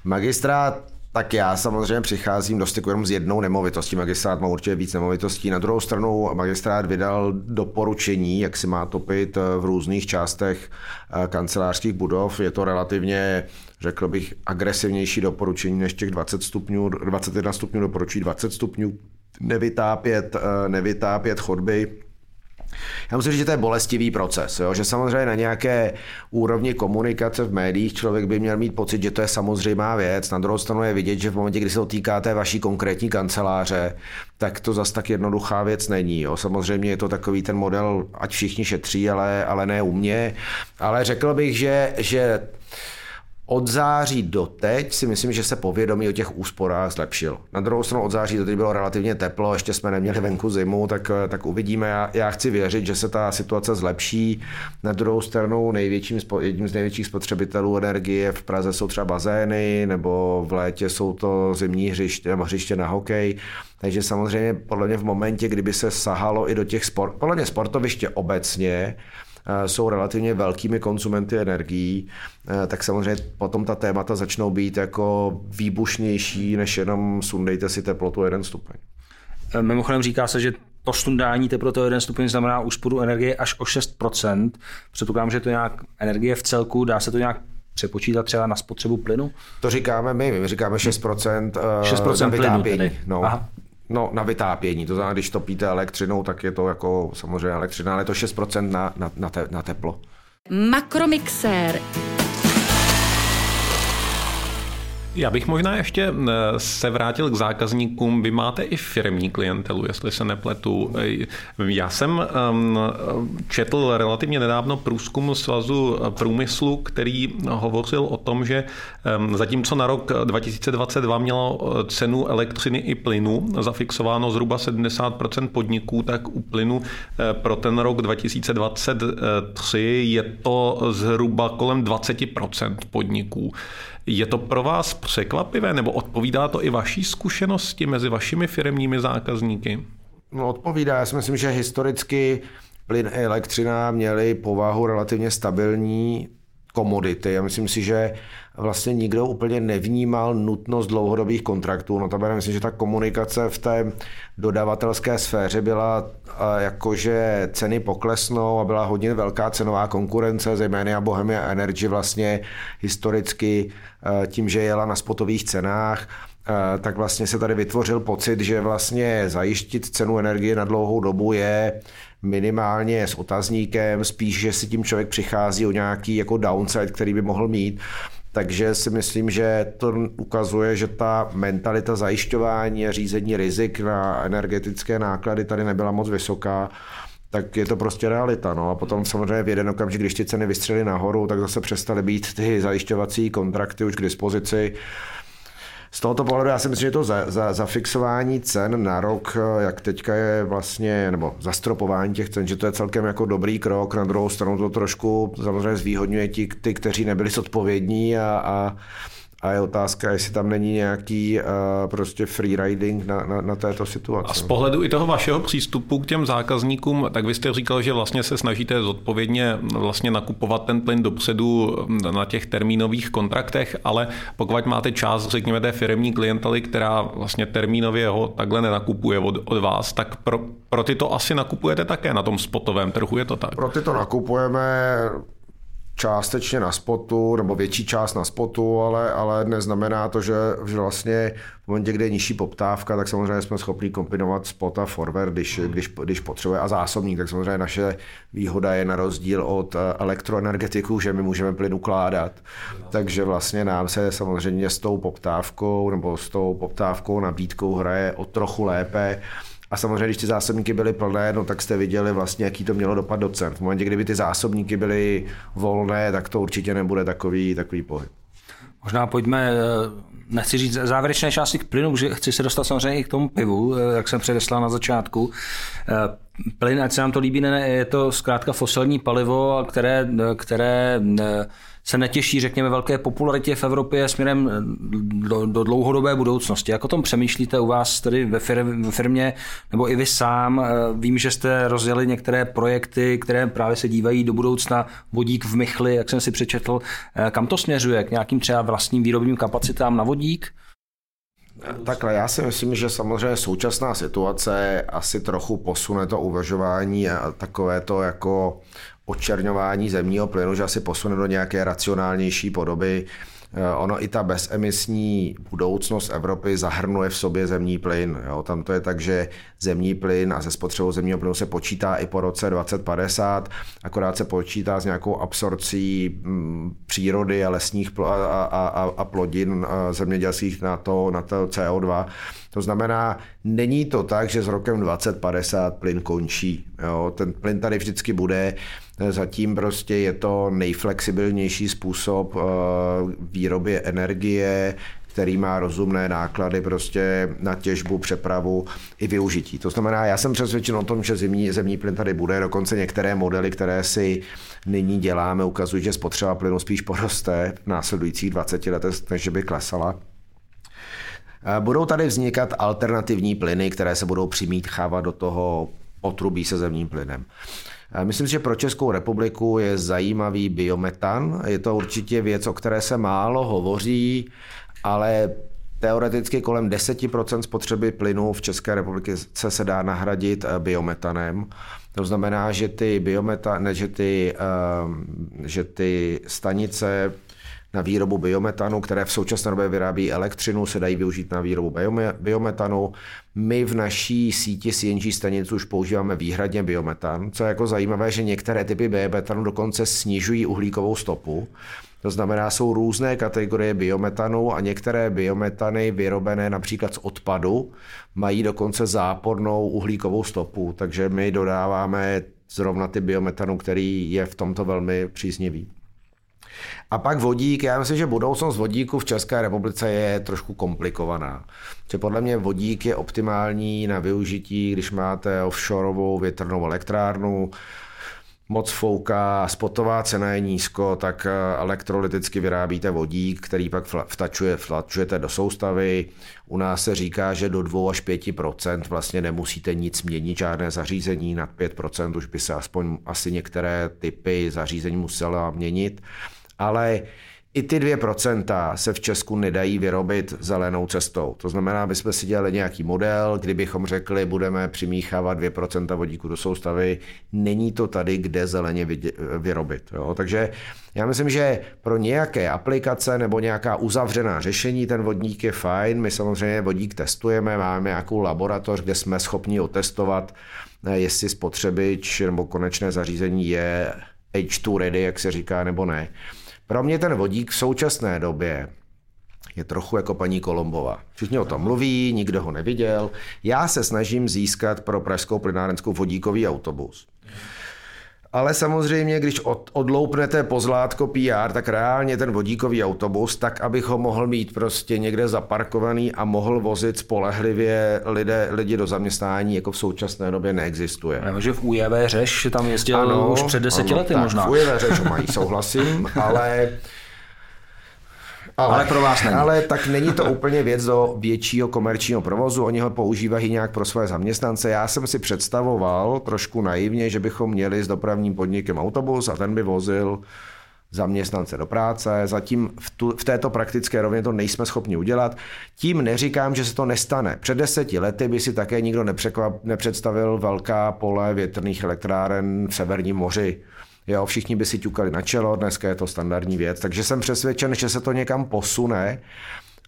Magistrát Tak já samozřejmě přicházím do styku jenom s jednou nemovitostí. Magistrát má určitě víc nemovitostí. Na druhou stranu magistrát vydal doporučení, jak si má topit v různých částech eh, kancelářských budov. Je to relativně, řekl bych, agresivnější doporučení než těch 20 stupňů. 21 stupňů doporučí 20 stupňů nevytápět, eh, nevytápět chodby já musím říct, že to je bolestivý proces, jo? že samozřejmě na nějaké úrovni komunikace v médiích člověk by měl mít pocit, že to je samozřejmá věc. Na druhou stranu je vidět, že v momentě, kdy se to týká té vaší konkrétní kanceláře, tak to zas tak jednoduchá věc není. Jo? Samozřejmě je to takový ten model, ať všichni šetří, ale, ale ne u mě. Ale řekl bych, že, že od září do teď si myslím, že se povědomí o těch úsporách zlepšil. Na druhou stranu od září do teď bylo relativně teplo, ještě jsme neměli venku zimu, tak, tak uvidíme. Já, já chci věřit, že se ta situace zlepší. Na druhou stranu největším, jedním z největších spotřebitelů energie v Praze jsou třeba bazény, nebo v létě jsou to zimní hřiště nebo hřiště na hokej. Takže samozřejmě podle mě v momentě, kdyby se sahalo i do těch sport, podle mě sportoviště obecně, Eh, jsou relativně velkými konsumenty energií, eh, tak samozřejmě potom ta témata začnou být jako výbušnější, než jenom sundejte si teplotu jeden stupeň. Eh, mimochodem říká se, že to sundání teploty o jeden stupeň znamená úsporu energie až o 6%. Předpokládám, že to nějak energie v celku, dá se to nějak přepočítat třeba na spotřebu plynu? To říkáme my, my říkáme 6%, 6% plynu tedy. No. Aha. No, na vytápění, to znamená, když topíte elektřinou, tak je to jako samozřejmě elektřina, ale je to 6% na, na, na, te, na teplo. Makromixér. Já bych možná ještě eh, se vrátil k zákazníkům. Vy máte i firmní klientelu, jestli se nepletu. Eh, já jsem ehm, četl relativně nedávno průzkum Svazu průmyslu, který hovořil o tom, že ehm, zatímco na rok 2022 mělo eh, cenu elektřiny i plynu zafixováno zhruba 70% podniků, tak u plynu pro ten rok 2023 je to zhruba kolem 20% podniků. Je to pro vás překvapivé, nebo odpovídá to i vaší zkušenosti mezi vašimi firmními zákazníky? No, odpovídá. Já si myslím, že historicky plyn a elektřina měly povahu relativně stabilní komodity. Já myslím si, že vlastně nikdo úplně nevnímal nutnost dlouhodobých kontraktů. No to myslím, že ta komunikace v té dodavatelské sféře byla jakože ceny poklesnou a byla hodně velká cenová konkurence, zejména Bohemia Energy vlastně historicky tím, že jela na spotových cenách, tak vlastně se tady vytvořil pocit, že vlastně zajištit cenu energie na dlouhou dobu je minimálně s otazníkem, spíš, že si tím člověk přichází o nějaký jako downside, který by mohl mít. Takže si myslím, že to ukazuje, že ta mentalita zajišťování a řízení rizik na energetické náklady tady nebyla moc vysoká tak je to prostě realita. No. A potom samozřejmě v jeden okamžik, když ty ceny vystřely nahoru, tak zase přestaly být ty zajišťovací kontrakty už k dispozici. Z tohoto pohledu já si myslím, že to za, za, zafixování cen na rok, jak teďka je vlastně, nebo zastropování těch cen, že to je celkem jako dobrý krok. Na druhou stranu to trošku samozřejmě zvýhodňuje ti, ty, kteří nebyli zodpovědní a, a a je otázka, jestli tam není nějaký uh, prostě freeriding na, na, na této situaci. A z pohledu i toho vašeho přístupu k těm zákazníkům, tak vy jste říkal, že vlastně se snažíte zodpovědně vlastně nakupovat ten plyn dopředu na těch termínových kontraktech, ale pokud máte část, řekněme, té firmní klientely, která vlastně termínově ho takhle nenakupuje od, od vás, tak pro, pro ty to asi nakupujete také na tom spotovém trhu, je to tak? Pro ty to nakupujeme částečně na spotu, nebo větší část na spotu, ale, ale neznamená to, že, že vlastně v momentě, kdy je nižší poptávka, tak samozřejmě jsme schopni kombinovat spot a forward, když, když, když potřebuje a zásobník, tak samozřejmě naše výhoda je na rozdíl od eh, elektroenergetiků, že my můžeme plyn ukládat. Takže vlastně nám se samozřejmě s tou poptávkou nebo s tou poptávkou nabídkou hraje o trochu lépe a samozřejmě, když ty zásobníky byly plné, no, tak jste viděli vlastně, jaký to mělo dopad do cen. V momentě, kdyby ty zásobníky byly volné, tak to určitě nebude takový, takový pohyb. Možná pojďme, eh, nechci říct závěrečné části k plynu, že chci se dostat samozřejmě i k tomu pivu, eh, jak jsem předeslal na začátku. Eh, plyn, ať se nám to líbí, ne, je to zkrátka fosilní palivo, které, které se netěší, řekněme, velké popularitě v Evropě směrem eh, do, do dlouhodobé budoucnosti. Jak o tom přemýšlíte u vás tedy ve, firmě, ve firmě, nebo i vy sám? Eh, vím, že jste rozjeli některé projekty, které právě se dívají do budoucna. Vodík v Mychli, jak jsem si přečetl. Eh, kam to směřuje? K nějakým třeba vlastním výrobním kapacitám na vodík? Takhle, já si myslím, že samozřejmě současná situace asi trochu posune to uvažování a takové to jako očerňování zemního plynu, že asi posune do nějaké racionálnější podoby. Eh, ono i ta bezemisní budoucnost Evropy zahrnuje v sobě zemní plyn. Jo. Tam to je tak, že zemní plyn a ze spotřebou zemního plynu se počítá i po roce 2050, akorát se počítá s nějakou absorcí mm, přírody a lesních a, a, a, a plodin a zemědělských na to, na to CO2. To znamená, není to tak, že s rokem 2050 plyn končí. Jo. Ten plyn tady vždycky bude. Zatím prostě je to nejflexibilnější způsob eh, výroby energie, který má rozumné náklady prostě na těžbu, přepravu i využití. To znamená, já jsem přesvědčen o tom, že zimní, zemní plyn tady bude, dokonce některé modely, které si nyní děláme, ukazují, že spotřeba plynu spíš poroste v následujících 20 letech, než by klesala. Eh, budou tady vznikat alternativní plyny, které se budou přimítchávat do toho potrubí se zemním plynem. Myslím si, že pro Českou republiku je zajímavý biometan. Je to určitě věc, o které se málo hovoří, ale teoreticky kolem 10% spotřeby plynu v České republice se dá nahradit eh, biometanem. To znamená, že ty, biometa, ne, že ty, ehm, že ty stanice na výrobu biometanu, které v současné době vyrábí elektřinu, se dají využít na výrobu biometanu. My v naší síti CNG stanic už používáme výhradně biometan, co je jako zajímavé, že některé typy biometanu dokonce snižují uhlíkovou stopu. To znamená, jsou různé kategorie biometanu a některé biometany vyrobené například z odpadu mají dokonce zápornou uhlíkovou stopu, takže my dodáváme zrovna ty biometanu, který je v tomto velmi příznivý. A pak vodík, já myslím, že budoucnost vodíku v České republice je trošku komplikovaná. Že podle mě vodík je optimální na využití, když máte offshoreovou větrnou elektrárnu, moc fouká, spotová cena je nízko, tak eh, elektrolyticky vyrábíte vodík, který pak vtačuje, vtačujete do soustavy. U nás se říká, že do 2 až 5% vlastně nemusíte nic měnit, žádné zařízení, nad 5% už by se aspoň asi některé typy zařízení musela měnit ale i ty 2% se v Česku nedají vyrobit zelenou cestou. To znamená, aby jsme si dělali nějaký model, kdybychom řekli, budeme přimíchávat 2% vodíku do soustavy, není to tady, kde zeleně vyrobit. Jo? Takže já myslím, že pro nějaké aplikace nebo nějaká uzavřená řešení ten vodík je fajn. My samozřejmě vodík testujeme, máme nějakou laboratoř, kde jsme schopni otestovat, eh, jestli spotřebič nebo konečné zařízení je H2 ready, jak se říká, nebo ne. Pro mě ten vodík v současné době je trochu jako paní Kolombova. Všichni o tom mluví, nikdo ho neviděl. Já se snažím získat pro pražskou plynárenskou vodíkový autobus. Ale samozřejmě, když od, odloupnete pozlátko PR, tak reálně ten vodíkový autobus, tak abych ho mohl mít prostě někde zaparkovaný a mohl vozit spolehlivě lidé, lidi do zaměstnání, jako v současné době neexistuje. Já že v UJV Řeš tam jezdil ano, už před deseti ano, lety tak, možná. V UJV Řeš mají, souhlasím, ale ale, ale pro vás není. Ale tak není to úplně věc do většího komerčního provozu, oni ho používají nějak pro své zaměstnance. Já jsem si představoval trošku naivně, že bychom měli s dopravním podnikem autobus a ten by vozil zaměstnance do práce. Zatím v, tu, v této praktické rovně to nejsme schopni udělat. Tím neříkám, že se to nestane. Před deseti lety by si také nikdo nepředstavil velká pole větrných elektráren v Severním moři Jo, všichni by si ťukali na čelo, dneska je to standardní věc, takže jsem přesvědčen, že se to někam posune,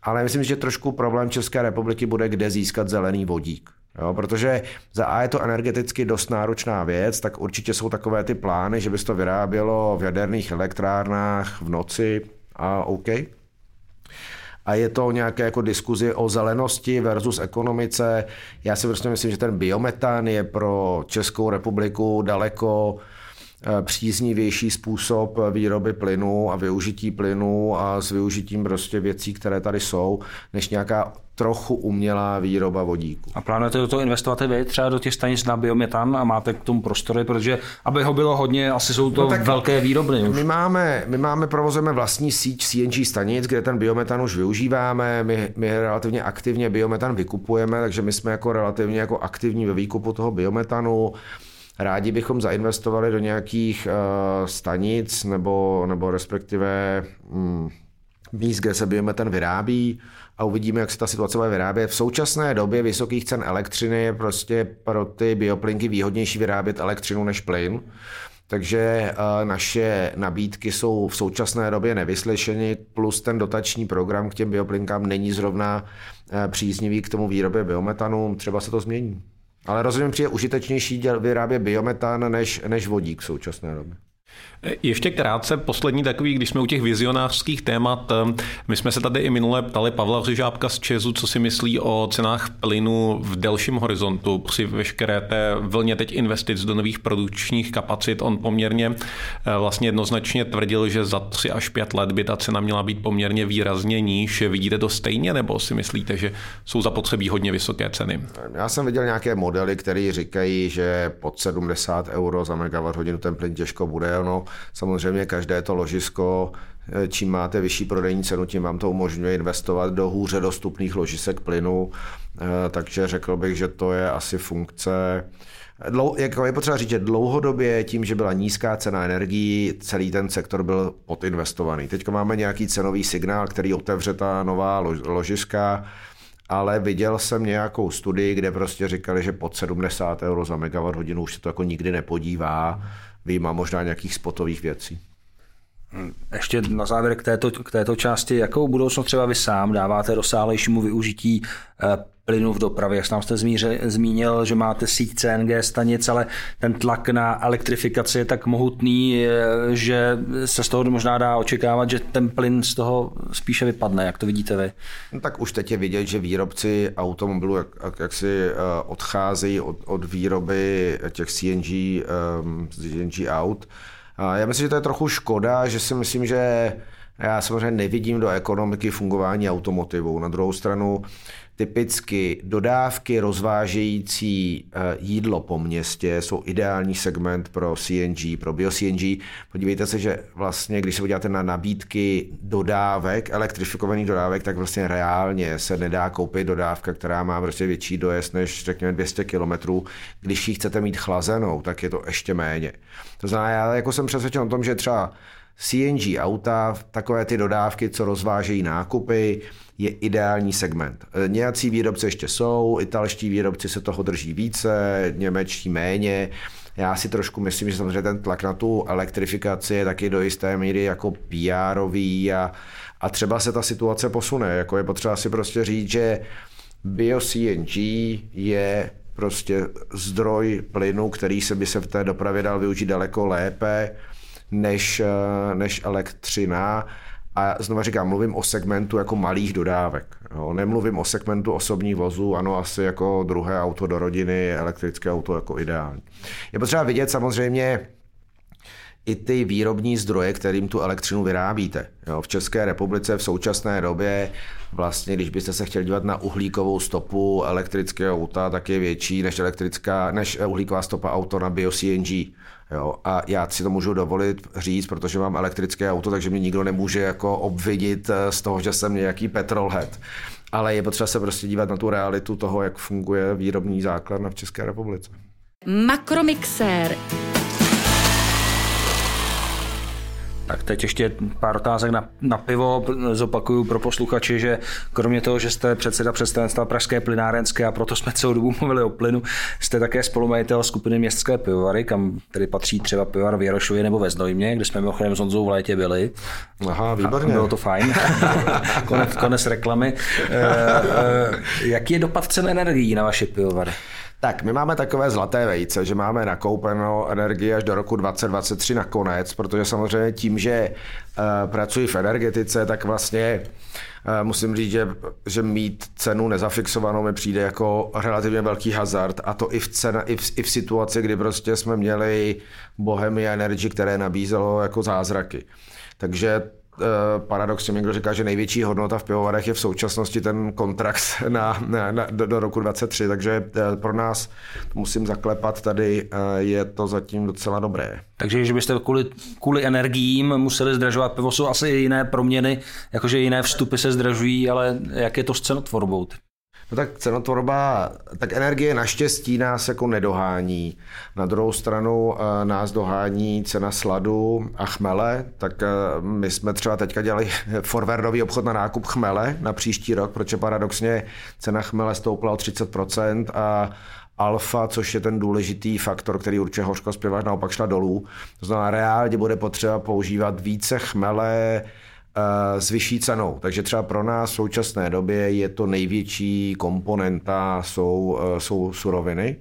ale myslím, že trošku problém České republiky bude, kde získat zelený vodík. Jo, protože za A je to energeticky dost náročná věc, tak určitě jsou takové ty plány, že by se to vyrábělo v jaderných elektrárnách v noci a OK. A je to nějaké jako diskuzi o zelenosti versus ekonomice. Já si prostě myslím, že ten biometan je pro Českou republiku daleko Eh, příznivější způsob výroby plynu a využití plynu a s využitím prostě věcí, které tady jsou, než nějaká trochu umělá výroba vodíku. A plánujete do toho investovat i vy třeba do těch stanic na biometan a máte k tomu prostory, protože aby ho bylo hodně, asi jsou to no tak velké výrobny. Už. My máme, my máme, provozujeme vlastní síť CNG stanic, kde ten biometan už využíváme, my, my relativně aktivně biometan vykupujeme, takže my jsme jako relativně jako aktivní ve výkupu toho biometanu. Rádi bychom zainvestovali do nějakých uh, stanic nebo, nebo respektive um, míst, kde se biometan vyrábí a uvidíme, jak se ta situace bude vyrábět. V současné době vysokých cen elektřiny je prostě pro ty bioplinky výhodnější vyrábět elektřinu než plyn. Takže eh, naše nabídky jsou v současné době nevyslyšeny, plus ten dotační program k těm bioplinkám není zrovna eh, příznivý k tomu výrobě biometanu, třeba se to změní. Ale rozhodně přijde užitečnější vyrábět biometan než, než vodík v současné době. Ještě krátce, poslední takový, když jsme u těch vizionářských témat, eh, my jsme se tady i minule ptali Pavla Hřižábka z Česu, co si myslí o cenách plynu v delším horizontu při veškeré té vlně teď investic do nových produkčních kapacit. On poměrně eh, vlastně jednoznačně tvrdil, že za 3 až 5 let by ta cena měla být poměrně výrazně níž. Vidíte to stejně, nebo si myslíte, že jsou zapotřebí hodně vysoké ceny? Já jsem viděl nějaké modely, které říkají, že pod 70 euro za megawatt hodinu ten plyn těžko bude. No, Samozřejmě každé to ložisko, eh, čím máte vyšší prodejní cenu, tím vám to umožňuje investovat do hůře dostupných ložisek plynu, eh, takže řekl bych, že to je asi funkce Dlou, jako je potřeba říct, že dlouhodobě tím, že byla nízká cena energií, celý ten sektor byl podinvestovaný. Teď máme nějaký cenový signál, který otevře ta nová ložiska, ale viděl jsem nějakou studii, kde prostě říkali, že pod 70 euro za megawatt hodinu už se to jako nikdy nepodívá výjima možná nějakých spotových věcí. Ještě na závěr k této, k této části, jakou budoucnost třeba vy sám dáváte rozsálejšímu využití eh, plynu v dopravě. Jak nám jste zmířil, zmínil, že máte síť CNG stanic, ale ten tlak na elektrifikaci je tak mohutný, že se z toho možná dá očekávat, že ten plyn z toho spíše vypadne. Jak to vidíte vy? No, tak už teď je vidět, že výrobci automobilů jak, jak, jak si uh, odcházejí od, od výroby těch CNG, um, CNG aut. Uh, já myslím, že to je trochu škoda, že si myslím, že já samozřejmě nevidím do ekonomiky fungování automotivu. Na druhou stranu Typicky dodávky rozvážející eh, jídlo po městě jsou ideální segment pro CNG, pro bio-CNG. Podívejte se, že vlastně, když se podíváte na nabídky dodávek, elektrifikovaných dodávek, tak vlastně reálně se nedá koupit dodávka, která má prostě větší dojezd než řekněme 200 km. Když ji chcete mít chlazenou, tak je to ještě méně. To znamená, já jako jsem přesvědčen o tom, že třeba CNG auta, takové ty dodávky, co rozvážejí nákupy, je ideální segment. E, nějací výrobci ještě jsou, italští výrobci se toho drží více, němečtí méně. Já si trošku myslím, že samozřejmě ten tlak na tu elektrifikaci je taky do jisté míry jako PR-ový a, a třeba se ta situace posune. Jako je potřeba si prostě říct, že bio-CNG je prostě zdroj plynu, který se by se v té dopravě dal využít daleko lépe než, eh, než elektřina. A znovu říkám, mluvím o segmentu jako malých dodávek. Jo. Nemluvím o segmentu osobních vozů, ano, asi jako druhé auto do rodiny, elektrické auto jako ideální. Je potřeba vidět samozřejmě, i ty výrobní zdroje, kterým tu elektřinu vyrábíte. Jo, v České republice v současné době, vlastně, když byste se chtěli dívat na uhlíkovou stopu elektrického auta, tak je větší než, elektrická, než uhlíková stopa auto na bio-CNG. Jo, a já si to můžu dovolit říct, protože mám elektrické auto, takže mě nikdo nemůže jako obvinit eh, z toho, že jsem nějaký petrolhead. Ale je potřeba se prostě dívat na tu realitu toho, jak funguje výrobní základna v České republice. Makromixér. Tak teď ještě pár otázek na, na pivo. Zopakuju pro posluchače, že kromě toho, že jste předseda představenstva Pražské plynárenské a proto jsme celou dobu mluvili o plynu, jste také spolumajitel skupiny Městské pivovary, kam tedy patří třeba pivovar v Jarošově nebo ve Znojmě, kde jsme mimochodem s Honzou v létě byli. Aha, výborně. Bylo to fajn. konec, konec reklamy. E, e, jaký je dopad cen energií na vaše pivovary? Tak, my máme takové zlaté vejce, že máme nakoupeno energii až do roku 2023 nakonec, protože samozřejmě tím, že uh, pracuji v energetice, tak vlastně uh, musím říct, že, že mít cenu nezafixovanou mi přijde jako relativně velký hazard a to i v, cena, i v, i v situaci, kdy prostě jsme měli Bohemia Energy, které nabízelo jako zázraky. Takže Eh, paradoxně někdo říká, že největší hodnota v pivovarech je v současnosti ten kontrakt na, na, na, do, roku 23, takže eh, pro nás, musím zaklepat, tady eh, je to zatím docela dobré. Takže, že byste kvůli, kvůli energiím museli zdražovat pivo, jsou asi jiné proměny, jakože jiné vstupy se zdražují, ale jak je to s cenotvorbou? No tak cenotvorba, tak energie naštěstí nás jako nedohání. Na druhou stranu eh, nás dohání cena sladu a chmele, tak eh, my jsme třeba teďka dělali forwardový obchod na nákup chmele na příští rok, protože paradoxně cena chmele stoupla o 30% a alfa, což je ten důležitý faktor, který určuje hořkost piva, naopak šla dolů. To znamená, reálně bude potřeba používat více chmele, s vyšší cenou. Takže třeba pro nás v současné době je to největší komponenta jsou, eh, jsou suroviny.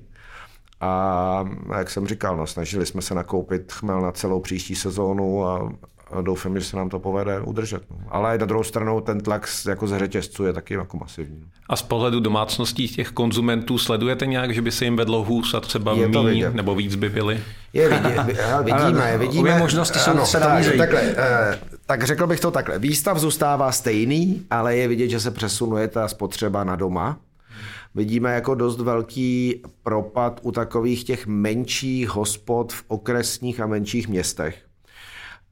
A jak jsem říkal, no, snažili jsme se nakoupit chmel na celou příští sezónu a a doufám, že se nám to povede udržet. No. Ale na druhou stranu ten tlak jako ze řetězců je taky jako masivní. No. A z pohledu domácností těch konzumentů sledujete nějak, že by se jim vedlo hůř a třeba míň nebo víc by byli? Je, vidí, vidíme, vidíme. Obě možnosti jsou ano, se tak, takhle, eh, tak řekl bych to takhle. Výstav zůstává stejný, ale je vidět, že se přesunuje ta spotřeba na doma. Vidíme jako dost velký propad u takových těch menších hospod v okresních a menších městech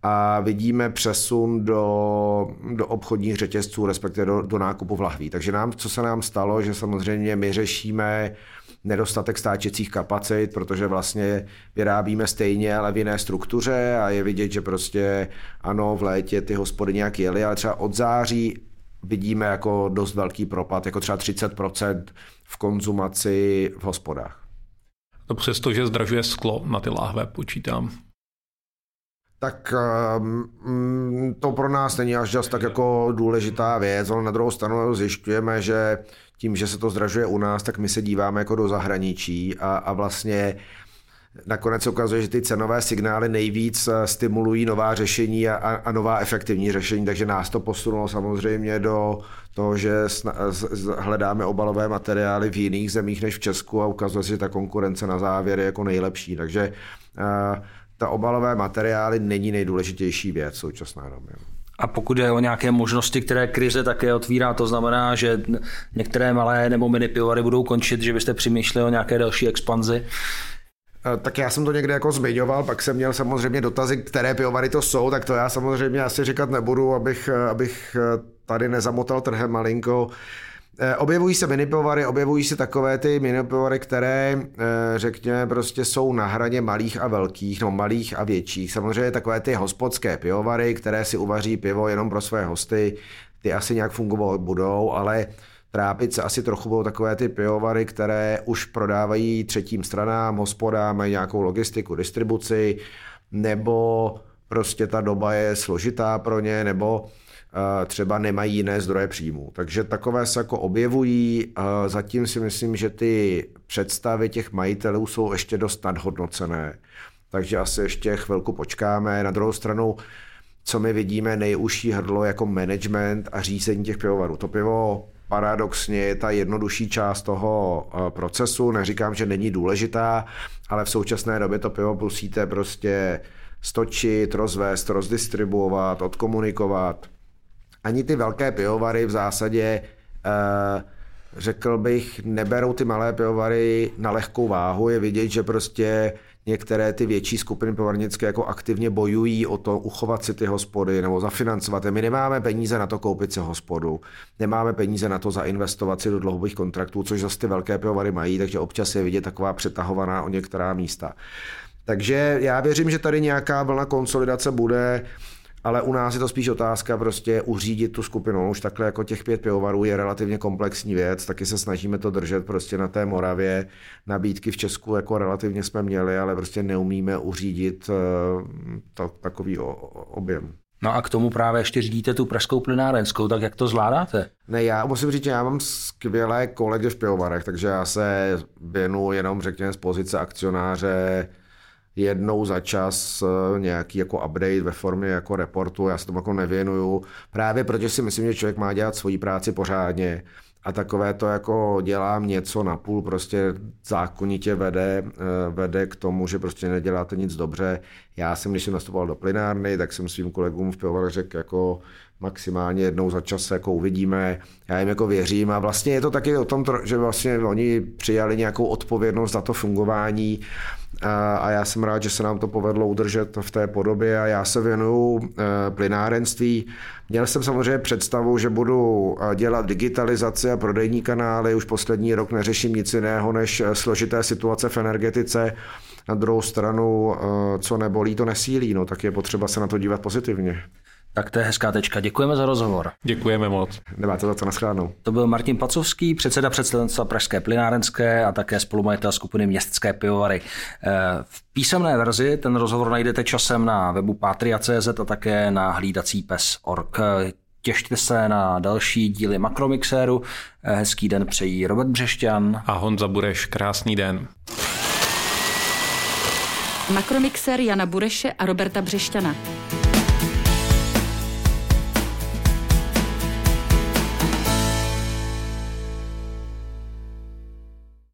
a vidíme přesun do, do obchodních řetězců, respektive do, do nákupu v lahví. Takže nám, co se nám stalo, že samozřejmě my řešíme nedostatek stáčecích kapacit, protože vlastně vyrábíme stejně, ale v jiné struktuře a je vidět, že prostě ano, v létě ty hospody nějak jeli, ale třeba od září vidíme jako dost velký propad, jako třeba 30% v konzumaci v hospodách. No přesto, že zdražuje sklo na ty láhve, počítám tak um, to pro nás není až tak jako důležitá věc, ale na druhou stranu zjišťujeme, že tím, že se to zdražuje u nás, tak my se díváme jako do zahraničí a, a vlastně nakonec se ukazuje, že ty cenové signály nejvíc eh, stimulují nová řešení a, a nová efektivní řešení, takže nás to posunulo samozřejmě do toho, že hledáme obalové materiály v jiných zemích než v Česku a ukazuje se, že ta konkurence na závěr je jako nejlepší. Takže uh, ta obalové materiály není nejdůležitější věc v současné době. A pokud je o nějaké možnosti, které krize také otvírá, to znamená, že některé malé nebo mini pivovary budou končit, že byste přemýšleli o nějaké další expanzi? Eh, tak já jsem to někde jako zmiňoval, pak jsem měl samozřejmě dotazy, které pivovary to jsou, tak to já samozřejmě asi říkat nebudu, abych, eh, abych eh, tady nezamotal trhem malinko. Eh, objevují se minipivovary, objevují se takové ty minipivovary, které, eh, řekněme, prostě jsou na hraně malých a velkých, no malých a větších. Samozřejmě takové ty hospodské pivovary, které si uvaří pivo jenom pro své hosty, ty asi nějak fungovat budou, ale trápit se asi trochu budou takové ty pivovary, které už prodávají třetím stranám, hospodám, mají nějakou logistiku, distribuci, nebo prostě ta doba je složitá pro ně, nebo třeba nemají jiné zdroje příjmu. Takže takové se jako objevují. Zatím si myslím, že ty představy těch majitelů jsou ještě dost nadhodnocené. Takže asi ještě chvilku počkáme. Na druhou stranu, co my vidíme, nejužší hrdlo jako management a řízení těch pivovarů. To pivo paradoxně je ta jednodušší část toho procesu. Neříkám, že není důležitá, ale v současné době to pivo musíte prostě stočit, rozvést, rozdistribuovat, odkomunikovat ani ty velké pivovary v zásadě uh, řekl bych, neberou ty malé pivovary na lehkou váhu. Je vidět, že prostě některé ty větší skupiny pivovarnické jako aktivně bojují o to uchovat si ty hospody nebo zafinancovat My nemáme peníze na to koupit si hospodu, nemáme peníze na to zainvestovat si do dlouhých kontraktů, což zase ty velké pivovary mají, takže občas je vidět taková přetahovaná o některá místa. Takže já věřím, že tady nějaká vlna konsolidace bude ale u nás je to spíš otázka prostě uřídit tu skupinu. Už takhle jako těch pět pivovarů je relativně komplexní věc, taky se snažíme to držet prostě na té Moravě. Nabídky v Česku jako relativně jsme měli, ale prostě neumíme uřídit eh, to, takový objem. No a k tomu právě ještě řídíte tu pražskou plynárenskou, tak jak to zvládáte? Ne, já musím říct, že já mám skvělé kolegy v pivovarech, takže já se věnu jenom, řekněme, z pozice akcionáře jednou za čas eh, nějaký jako update ve formě jako reportu, já se tomu jako nevěnuju, právě protože si myslím, že člověk má dělat svoji práci pořádně a takové to jako dělám něco na půl prostě zákonitě vede, eh, vede k tomu, že prostě neděláte nic dobře. Já jsem, když jsem nastupoval do plinárny, tak jsem svým kolegům v pivovarech řekl jako maximálně jednou za čas jako uvidíme. Já jim jako věřím a vlastně je to taky o tom, že vlastně oni přijali nějakou odpovědnost za to fungování a já jsem rád, že se nám to povedlo udržet v té podobě a já se věnuju plynárenství. Měl jsem samozřejmě představu, že budu dělat digitalizaci a prodejní kanály. Už poslední rok neřeším nic jiného než složité situace v energetice. Na druhou stranu, co nebolí, to nesílí, no, tak je potřeba se na to dívat pozitivně. Tak to je hezká tečka. Děkujeme za rozhovor. Děkujeme moc. Nemáte za to naschrádnou. To byl Martin Pacovský, předseda představenstva Pražské plynárenské a také spolumajitel skupiny Městské pivovary. Eh, v písemné verzi ten rozhovor najdete časem na webu patria.cz a také na hlídací pes.org. Těšte se na další díly Makromixéru. Eh, hezký den přejí Robert Břešťan. A Honza Bureš, krásný den. Makromixer Jana Bureše a Roberta Břešťana.